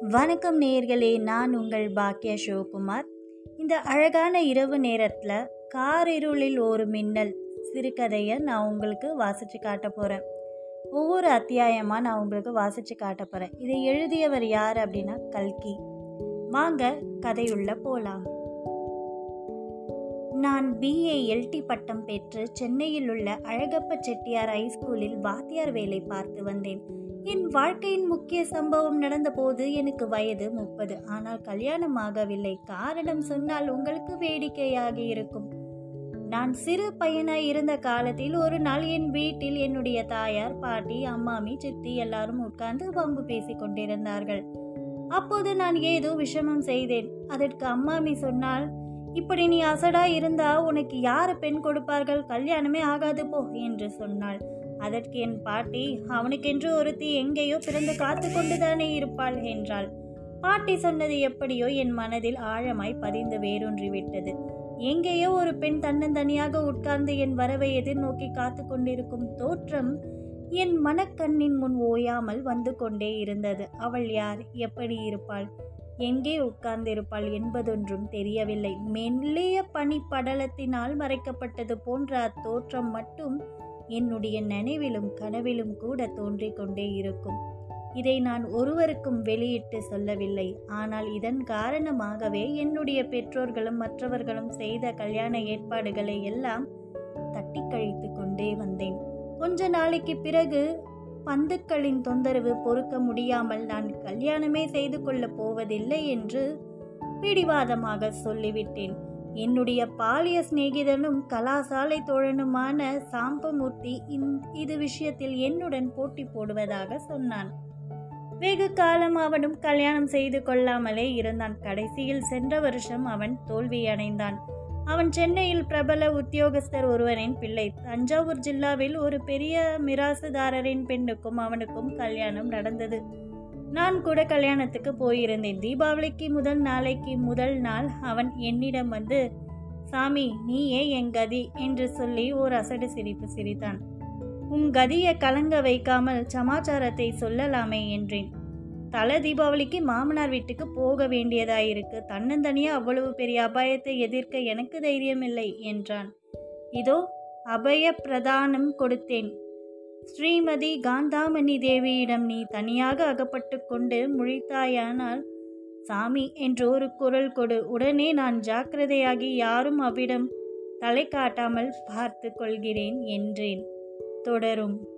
வணக்கம் நேர்களே நான் உங்கள் பாக்கியா சிவகுமார். இந்த அழகான இரவு நேரத்தில் காரிருளில் ஒரு மின்னல் சிறுகதையை நான் உங்களுக்கு வாசித்து காட்ட போகிறேன் ஒவ்வொரு அத்தியாயமாக நான் உங்களுக்கு வாசித்து காட்ட போகிறேன் இதை எழுதியவர் யார் அப்படின்னா கல்கி. வாங்க கதையுள்ள போலாம். நான் பிஏ எல்டி பட்டம் பெற்று சென்னையில் உள்ள அழகப்ப செட்டியார் ஹைஸ்கூலில் வாத்தியார் வேலை பார்த்து வந்தேன். என் வாழ்க்கையின் முக்கிய சம்பவம் நடந்தபோது எனக்கு வயது முப்பது. ஆனால் கல்யாணம் ஆகவில்லை. காரணம் சொன்னால் உங்களுக்கு வேடிக்கையாக இருக்கும். நான் சிறு பையனாய் இருந்த காலத்தில் ஒரு நாள் என் வீட்டில் என்னுடைய தாயார் பாட்டி அம்மாமி சித்தி எல்லாரும் உட்கார்ந்து வம்பு பேசிக் கொண்டிருந்தார்கள். அப்போது நான் ஏதோ விஷமம் செய்தேன். அதற்கு அம்மாமி சொன்னால் இப்படி நீ அசடா இருந்தா உனக்கு யாரு பெண் கொடுப்பார்கள்? கல்யாணமே ஆகாது போ என்று சொன்னாள். அதற்கு என் பாட்டி அவனுக்கென்று ஒருத்தி எங்கேயோ பிறந்து காத்து கொண்டுதானே இருப்பாள் என்றாள். பாட்டி சொன்னது எப்படியோ என் மனதில் ஆழமாய் பதிந்து வேரூன்றி விட்டது எங்கேயோ ஒரு பெண் தன்னந்தனியாக உட்கார்ந்து என் வரவை எதிர்நோக்கி காத்து கொண்டிருக்கும் தோற்றம் என் மனக்கண்ணின் முன் ஓயாமல் வந்து கொண்டே இருந்தது. அவள் யார்? எப்படி இருப்பாள்? எங்கே உட்கார்ந்திருப்பாள் என்பதொன்றும் தெரியவில்லை. மெல்லிய பனிப்படலத்தினால் மறைக்கப்பட்டது போன்ற அத்தோற்றம் மட்டும் என்னுடைய நினைவிலும் கனவிலும் கூட தோன்றிக் கொண்டே இருக்கும். இதை நான் ஒருவருக்கும் வெளியிட்டு சொல்லவில்லை. ஆனால் இதன் காரணமாகவே என்னுடைய பெற்றோர்களும் மற்றவர்களும் செய்த கல்யாண ஏற்பாடுகளை எல்லாம் தட்டி கழித்து கொண்டே வந்தேன். கொஞ்ச நாளைக்கு பிறகு பந்துக்களின் தொந்தரவு பொறுக்க முடியாமல் நான் கல்யாணமே செய்து கொள்ளப் போவதில்லை என்று பிடிவாதமாக சொல்லிவிட்டேன். என்னுடைய பாலிய சிநேகிதனும் கலாசாலை தோழனுமான சாம்பமூர்த்தி இது விஷயத்தில் என்னுடன் போட்டி போடுவதாக சொன்னான். வெகு காலம் அவனும் கல்யாணம் செய்து கொள்ளாமலே இருந்தான். கடைசியில் சென்ற வருஷம் அவன் தோல்வியடைந்தான் அவன் சென்னையில் பிரபல உத்தியோகஸ்தர் ஒருவரின் பிள்ளை. தஞ்சாவூர் ஜில்லாவில் ஒரு பெரிய மிராசுதாரரின் பெண்ணுக்கும் அவனுக்கும் கல்யாணம் நடந்தது. நான் கூட கல்யாணத்துக்கு போயிருந்தேன். தீபாவளிக்கு முதல் நாளைக்கு முதல் நாள் அவன் என்னிடம் வந்து சாமி நீயே என் கதி என்று சொல்லி ஓர் அசடு சிரிப்பு சிரித்தான். உன் கதியை கலங்க வைக்காமல் சமாச்சாரத்தை சொல்லலாமே என்றேன். தல தீபாவளிக்கு மாமனார் வீட்டுக்கு போக வேண்டியதாயிருக்கு. தன்னந்தனியா அவ்வளவு பெரிய அபாயத்தை எதிர்க்க எனக்கு தைரியமில்லை என்றான். இதோ அபய பிரதானம் கொடுத்தேன். ஸ்ரீமதி காந்தாமணி தேவியிடம் நீ தனியாக அகப்பட்டு கொண்டு முழித்தாயானால் சாமி என்று ஒரு குரல் கொடு. உடனே நான் ஜாக்கிரதையாகி யாரும் அவ்விடம் தலை காட்டாமல் பார்த்து கொள்கிறேன் என்றேன். தொடரும்.